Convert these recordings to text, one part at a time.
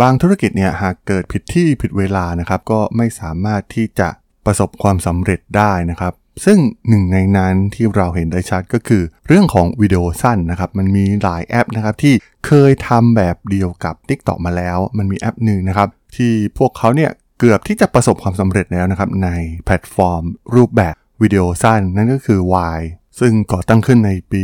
บางธุรกิจเนี่ยหากเกิดผิดที่ผิดเวลานะครับ ก็ไม่สามารถที่จะประสบความสำเร็จได้นะครับ ซึ่งหนึ่งในนั้นที่เราเห็นได้ชัดก็คือ เรื่องของวิดีโอสั้นนะครับ มันมีหลายแอปนะครับที่เคยทำแบบเดียวกับ TikTok มาแล้ว มันมีแอปหนึ่งนะครับ ที่พวกเขาเนี่ยเกือบที่จะประสบความสำเร็จแล้วนะครับในแพลตฟอร์มรูปแบบวิดีโอสั้นนั่นก็คือ Y ซึ่งก่อตั้งขึ้นในปี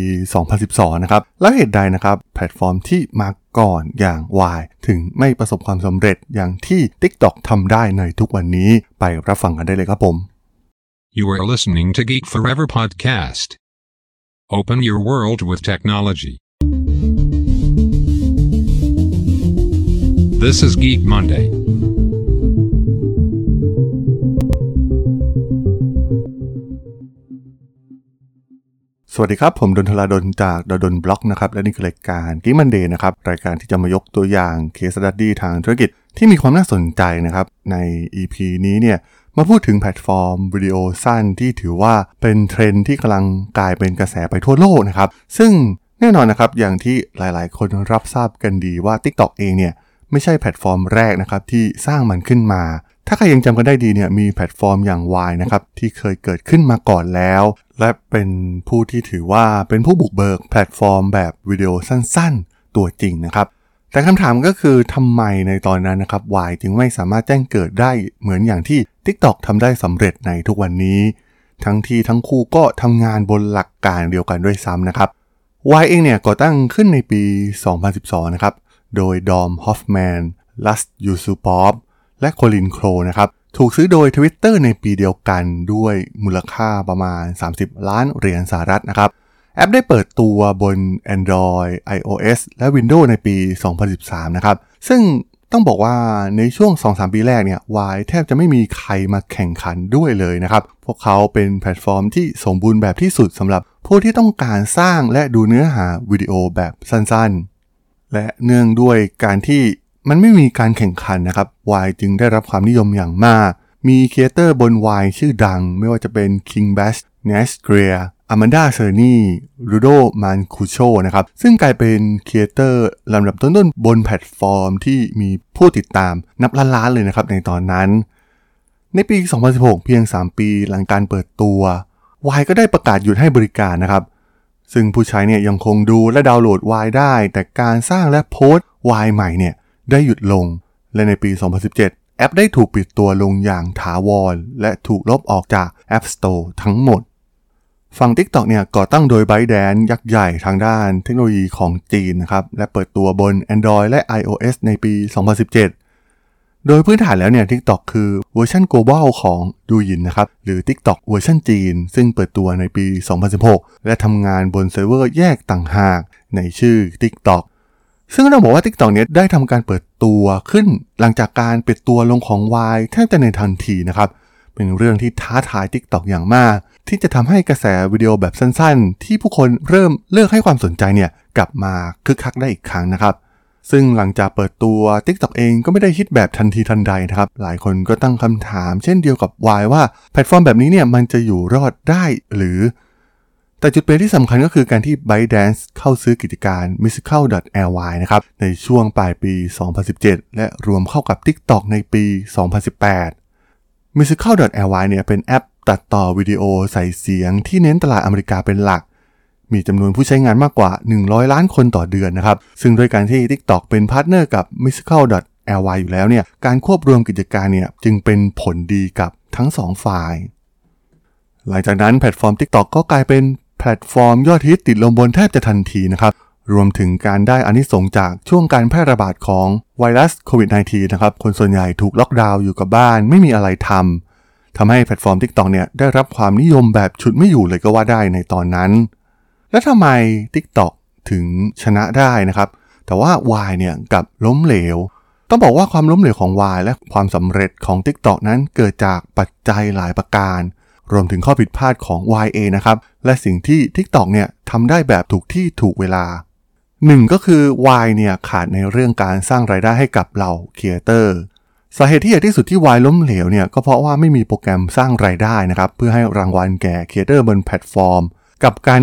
2012 นะครับ แล้วเหตุใดนะครับ แพลตฟอร์มที่มาก่อนอย่าง Y ถึงไม่ประสบความสำเร็จอย่างที่ TikTok ทำได้ในทุกวันนี้ไปรับฟังกันได้เลยครับผม You are listening to Geek Forever podcast. Open your world with technology. This is Geek Monday. สวัสดีครับ ผมดนทลาดนจาก ด.ดล็อกนะครับ และนี่คือรายการ Geek Monday นะครับ รายการที่จะมายกตัวอย่าง case study ทางธุรกิจที่มีความน่าสนใจนะครับ ใน EP นี้เนี่ยมาพูดถึงแพลตฟอร์มวิดีโอสั้นที่ถือว่าเป็นเทรนด์ที่กำลังกลายเป็นกระแสไปทั่วโลกนะครับ ซึ่งแน่นอนนะครับอย่างที่หลายๆ คนรับทราบกันดีว่า TikTok เองเนี่ยไม่ใช่แพลตฟอร์มแรกนะครับที่สร้างมันขึ้นมา ถ้าใครยังจำกันได้ดีเนี่ยมีแพลตฟอร์มอย่าง Y นะครับที่เคยเกิดขึ้นมาก่อนแล้ว และเป็นผู้ที่ถือว่าเป็นผู้บุกเบิกแพลตฟอร์มแบบวิดีโอสั้นๆ ตัวจริงนะครับ แต่คำถามก็คือทำไมในตอนนั้นนะครับ Y จึงไม่สามารถแจ้งเกิดได้เหมือนอย่างที่ TikTok ทำได้สำเร็จในทุกวันนี้ ทั้งที่ทั้งคู่ก็ทำงานบนหลักการเดียวกันด้วยซ้ำนะครับ Y เองเนี่ยก่อตั้งขึ้นในปี 2012 นะครับโดยดอมฮอฟแมนRus Yusupov และ Colin Kroll นะครับถูกซื้อโดย Twitter ในปีเดียวกันด้วยมูลค่าประมาณ 30 ล้านเหรียญสหรัฐนะครับแอปได้เปิดตัวบน Android iOS และ Windows ในปี 2013 นะครับ ซึ่งต้องบอกว่าในช่วง 2-3 ปีแรกเนี่ย Y แทบจะไม่มีใครมาแข่งขันด้วยเลยนะครับ พวกเขาเป็นแพลตฟอร์มที่สมบูรณ์แบบที่สุดสำหรับผู้ที่ต้องการสร้างและดูเนื้อหาวิดีโอแบบสั้นๆ และเนื่องด้วยการที่ มันไม่มีการแข่งขันนะครับ Y จึงได้รับความนิยมอย่างมาก มีครีเอเตอร์บน Vine ชื่อดัง ไม่ว่าจะเป็น King Bach Nash Grier Amanda Cerny Rudy Mancuso นะครับ ซึ่งกลายเป็นครีเอเตอร์ลำดับต้นๆ บนแพลตฟอร์มที่มีผู้ติดตามนับล้านๆเลยนะครับในตอนนั้น ในปี 2016 เพียง 3 ปีหลังการเปิดตัว Y ก็ได้ประกาศหยุดให้บริการนะครับ ซึ่งผู้ใช้เนี่ยยังคงดูและดาวน์โหลด Y ได้ แต่การสร้างและโพสต์ Y ใหม่เนี่ย ได้หยุดลง และในปี 2017 แอปได้ถูกปิดตัวลงอย่างถาวร และถูกลบออกจาก App Store ทั้งหมด ฝั่ง TikTok เนี่ยก่อตั้งโดย ByteDance ยักษ์ใหญ่ทางด้านเทคโนโลยีของจีนนะครับ และเปิดตัวบน Android และ iOS ในปี 2017 โดยพื้นฐานแล้วเนี่ย TikTok คือเวอร์ชัน global ของ Douyin นะครับ หรือ TikTok เวอร์ชันจีน ซึ่งเปิดตัวในปี 2016 และทำงานบนเซิร์ฟเวอร์แยกต่างหากในชื่อ TikTok ซึ่งต้องบอกว่า TikTok เนี้ยได้ทำการเปิดตัวขึ้น หลังจากการปิดตัวลงของ Y แทบจะในทันทีนะครับ เป็นเรื่องที่ท้าทาย TikTok อย่างมาก ที่จะทำให้กระแสวิดีโอแบบสั้นๆ ที่ผู้คนเริ่มเลิกให้ความสนใจเนี่ยกลับมาคึกคักได้อีกครั้งนะครับซึ่งหลังจากเปิดตัว TikTok เองก็ไม่ได้ฮิตแบบทันทีทันใดนะครับ หลายคนก็ตั้งคำถามเช่นเดียวกับ Y ว่าแพลตฟอร์มแบบนี้เนี่ยมันจะอยู่รอดได้หรือ แต่จุดเปลี่ยนที่สำคัญก็คือการที่ ByteDance เข้าซื้อกิจการ Musical.ly นะครับ ในช่วงปลายปี 2017 และรวมเข้ากับ TikTok ในปี 2018 Musical.ly เนี่ยเป็นแอปตัดต่อวิดีโอใส่เสียงที่เน้นตลาดอเมริกาเป็นหลัก มีจำนวนผู้ใช้งานมากกว่า 100 ล้านคนต่อเดือนนะครับ ซึ่งโดยการที่ TikTok เป็นพาร์ทเนอร์กับ Musical.ly อยู่แล้วเนี่ย การควบรวมกิจการเนี่ยจึงเป็นผลดีกับทั้งสองฝ่ายหลังจากนั้นแพลตฟอร์ม TikTok ก็กลายเป็น แพลตฟอร์มยอดฮิตติดลมบนแทบจะทันทีนะครับ รวมถึงการได้อานิสงส์จากช่วงการแพร่ระบาดของไวรัสโควิด -19 นะครับ คนส่วนใหญ่ถูกล็อกดาวน์อยู่กับบ้านไม่มีอะไรทำทำให้แพลตฟอร์ม TikTok เนี่ยได้รับความนิยมแบบฉุดไม่อยู่เลยก็ว่าได้ในตอนนั้น แล้วทำไม TikTok ถึงชนะได้นะครับ แต่ว่า Vine เนี่ยกลับล้มเหลว ต้องบอกว่าความล้มเหลวของ Y และความสำเร็จของ TikTok นั้นเกิดจากปัจจัยหลายประการ รวมถึงข้อผิดพลาดของ YA นะครับ และสิ่งที่ TikTok เนี่ยทำได้แบบถูกที่ถูกเวลาหนึ่งก็คือ Y เนี่ยขาดในเรื่องการสร้างรายได้ให้กับเหล่าครีเอเตอร์สาเหตุที่ใหญ่ที่สุดที่ Y ล้มเหลวเนี่ยก็เพราะว่าไม่มีโปรแกรมสร้างรายได้นะครับเพื่อให้รางวัลแก่ครีเอเตอร์บนแพลตฟอร์ม กับการ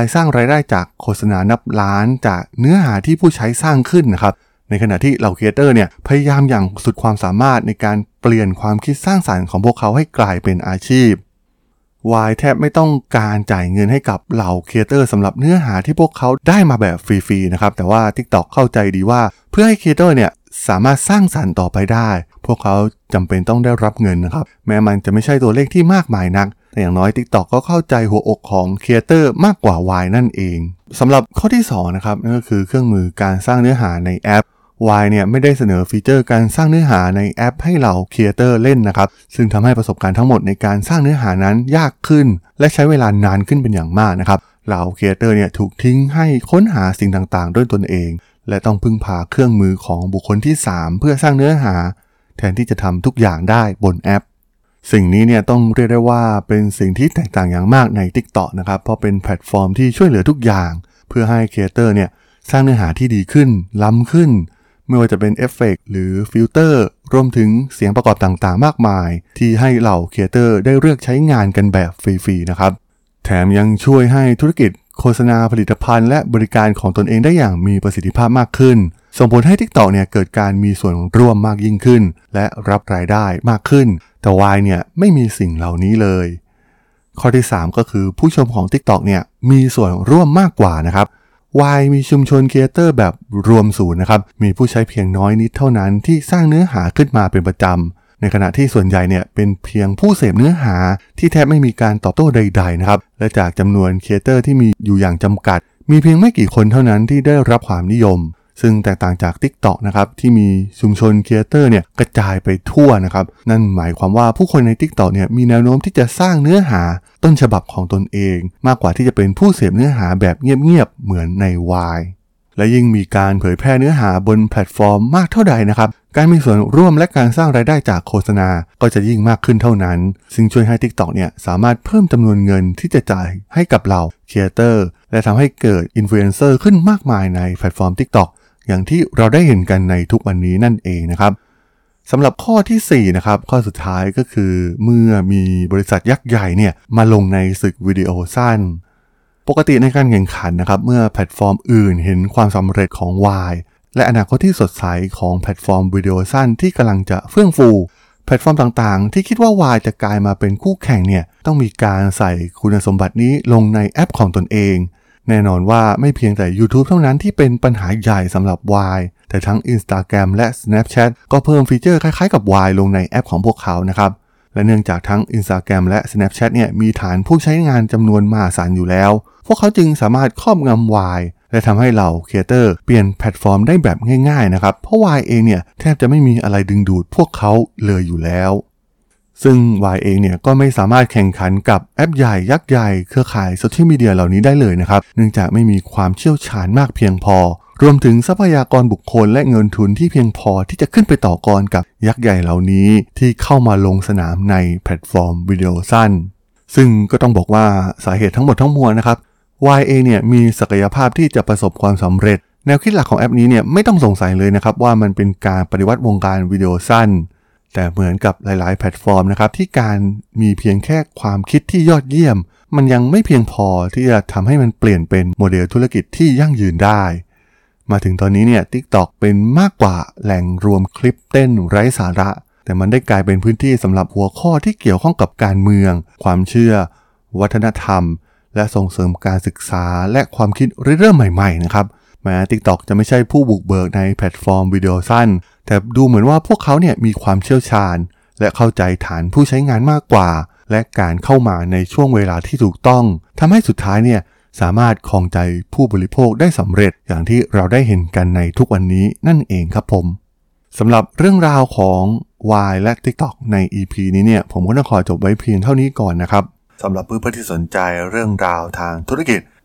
Y สร้างรายได้จากโฆษณานับล้านจากเนื้อหาที่ผู้ใช้สร้างขึ้นนะครับในขณะที่เหล่าครีเอเตอร์เนี่ยพยายามอย่างสุดความสามารถในการเปลี่ยนความคิดสร้างสรรค์ของพวกเขาให้กลายเป็นอาชีพ วายแทบไม่ต้องการจ่ายเงินให้กับเหล่าครีเอเตอร์สำหรับเนื้อหาที่พวกเขาได้มาแบบฟรีๆนะครับแต่ว่า TikTok เข้าใจดีว่าเพื่อให้ครีเอเตอร์เนี่ยสามารถสร้างสรรค์ต่อไปได้ พวกเขาจำเป็นต้องได้รับเงินนะครับ แม้มันจะไม่ใช่ตัวเลขที่มากมายนัก แต่อย่างน้อย TikTok ก็เข้าใจหัวอกของครีเอเตอร์มากกว่าวายนั่นเองสำหรับข้อที่2นะครับนั่นก็คือเครื่องมือการสร้างเนื้อหาในแอป Y เนี่ยไม่ได้เสนอฟีเจอร์การสร้างเนื้อหาในแอปให้เหล่าครีเอเตอร์เล่นนะครับ ซึ่งทำให้ประสบการณ์ทั้งหมดในการสร้างเนื้อหานั้นยากขึ้น และใช้เวลานานขึ้นเป็นอย่างมากนะครับเหล่าครีเอเตอร์เนี่ยถูกทิ้งให้ค้นหาสิ่งต่างๆ ด้วยตนเอง และต้องพึ่งพาเครื่องมือของบุคคลที่ 3 เพื่อสร้างเนื้อหา แทนที่จะทำทุกอย่างได้บนแอปสิ่งนี้เนี่ยต้องเรียกได้ว่าเป็นสิ่งที่แตกต่างอย่างมากใน TikTok นะครับ เพราะเป็นแพลตฟอร์มที่ช่วยเหลือทุกอย่าง เพื่อให้ครีเอเตอร์เนี่ยสร้างเนื้อหาที่ดีขึ้น ล้ำขึ้น ไม่ว่าจะเป็นเอฟเฟกต์หรือฟิลเตอร์รวมถึงเสียงประกอบต่างๆ มากมาย ที่ให้เหล่าครีเอเตอร์ได้เลือกใช้งานกันแบบฟรีๆนะครับ แถมยังช่วยให้ธุรกิจโฆษณาผลิตภัณฑ์และบริการของตนเองได้อย่างมีประสิทธิภาพมากขึ้น ส่งผลให้ TikTok เนี่ยเกิดการมีส่วนร่วมมากยิ่งขึ้น และรับรายได้มากขึ้น แต่วายเนี่ยไม่มีสิ่งเหล่านี้เลย ข้อที่ 3 ก็คือผู้ชมของ TikTok เนี่ยมีส่วนร่วมมากกว่านะครับ วายมีชุมชนครีเอเตอร์แบบรวมศูนย์นะครับ มีผู้ใช้เพียงน้อยนิดเท่านั้นที่สร้างเนื้อหาขึ้นมาเป็นประจำ ในขณะที่ส่วนใหญ่เนี่ยเป็นเพียงผู้เสพเนื้อหาที่แทบไม่มีการตอบโต้ใด ๆ นะครับ และจากจำนวนครีเอเตอร์ที่มีอยู่อย่างจำกัด มีเพียงไม่กี่คนเท่านั้นที่ได้รับความนิยม ซึ่งแตกต่างจาก TikTok นะครับที่มีชุมชนครีเอเตอร์เนี่ยกระจายไปทั่วนะครับนั่นหมายความว่าผู้คนใน TikTok เนี่ยมีแนวโน้มที่จะสร้างเนื้อหาต้นฉบับของตนเอง มากกว่าที่จะเป็นผู้เสพเนื้อหาแบบเงียบๆเหมือนใน Y และยิ่งมีการเผยแพร่เนื้อหาบนแพลตฟอร์มมากเท่าใดนะครับ การมีส่วนร่วมและการสร้างรายได้จากโฆษณาก็จะยิ่งมากขึ้นเท่านั้น ซึ่งช่วยให้ TikTok เนี่ยสามารถเพิ่มจำนวนเงินที่จะจ่ายให้กับเราครีเอเตอร์และทำให้เกิดอินฟลูเอนเซอร์ขึ้นมากมายในแพลตฟอร์ม TikTok อย่างที่เราได้เห็นกันในทุกวันนี้นั่นเองนะครับสำหรับข้อที่4นะครับข้อสุดท้ายก็คือเมื่อมีบริษัทยักษ์ใหญ่เนี่ยมาลงในศึกวิดีโอสั้น ปกติในการแข่งขันนะครับเมื่อแพลตฟอร์มอื่นเห็นความสำเร็จของ Y และอนาคตที่สดใสของแพลตฟอร์มวิดีโอสั้นที่กำลังจะเฟื่องฟู แพลตฟอร์มต่างๆ ที่คิดว่า Vine จะกลายมาเป็นคู่แข่งเนี่ยต้องมีการใส่คุณสมบัตินี้ลงในแอปของตนเอง แน่นอนว่าไม่เพียงแต่ YouTube เท่านั้นที่เป็นปัญหาใหญ่สำหรับ Vine แต่ทั้ง Instagram และ Snapchat ก็เพิ่มฟีเจอร์คล้ายๆกับ Vine ลงในแอปของพวกเขานะครับ และเนื่องจากทั้ง Instagram และ Snapchat เนี่ยมีฐานผู้ใช้งานจำนวนมหาศาลอยู่แล้ว พวกเขาจึงสามารถครอบงำ Y และทำให้เหล่าครีเอเตอร์เปลี่ยนแพลตฟอร์มได้แบบง่ายๆนะครับ เพราะ Vine เองเนี่ยแทบจะไม่มีอะไรดึงดูดพวกเขาเลยอยู่แล้ว ซึ่ง Vine เองเนี่ยก็ไม่สามารถแข่งขันกับแอปใหญ่ยักษ์ใหญ่เครือข่ายโซเชียลมีเดียเหล่านี้ได้เลยนะครับ เนื่องจากไม่มีความเชี่ยวชาญมากเพียงพอ รวมถึงทรัพยากรบุคคลและเงินทุนที่เพียงพอที่จะขึ้นไปต่อกรกับยักษ์ใหญ่เหล่านี้ที่เข้ามาลงสนามในแพลตฟอร์มวิดีโอสั้น ซึ่งก็ต้องบอกว่าสาเหตุทั้งหมดทั้งมวลนะครับ Y เองเนี่ยมีศักยภาพที่จะประสบความสำเร็จ แนวคิดหลักของแอปนี้เนี่ยไม่ต้องสงสัยเลยนะครับว่ามันเป็นการปฏิวัติวงการวิดีโอสั้น แต่เหมือนกับหลาย ๆ แพลตฟอร์มนะครับที่การมีเพียงแค่ความคิดที่ยอดเยี่ยม มันยังไม่เพียงพอที่จะทำให้มันเปลี่ยนเป็นโมเดลธุรกิจที่ยั่งยืนได้ มาถึงตอนนี้เนี่ย TikTok เป็นมากกว่าแหล่งรวมคลิปเต้นไร้สาระ แต่มันได้กลายเป็นพื้นที่สำหรับหัวข้อที่เกี่ยวข้องกับการเมือง ความเชื่อ วัฒนธรรม และส่งเสริมการศึกษาและความคิดริเริ่มใหม่ ๆ นะครับ แม้ TikTok จะไม่ใช่ผู้บุกเบิกในแพลตฟอร์มวิดีโอสั้น แต่ดูเหมือนว่าพวกเขาเนี่ยมีความเชี่ยวชาญ และเข้าใจฐานผู้ใช้งานมากกว่า และการเข้ามาในช่วงเวลาที่ถูกต้องทำให้สุดท้ายเนี่ยสามารถครองใจผู้บริโภคได้สำเร็จอย่างที่เราได้เห็นกันในทุกวันนี้นั่นเองครับผมสำหรับเรื่องราวของ Y และ TikTok ใน EP นี้เนี่ยผมก็ต้องขอจบไว้เพียงเท่านี้ก่อนนะครับสำหรับเพื่อนๆที่สนใจเรื่องราวทางธุรกิจ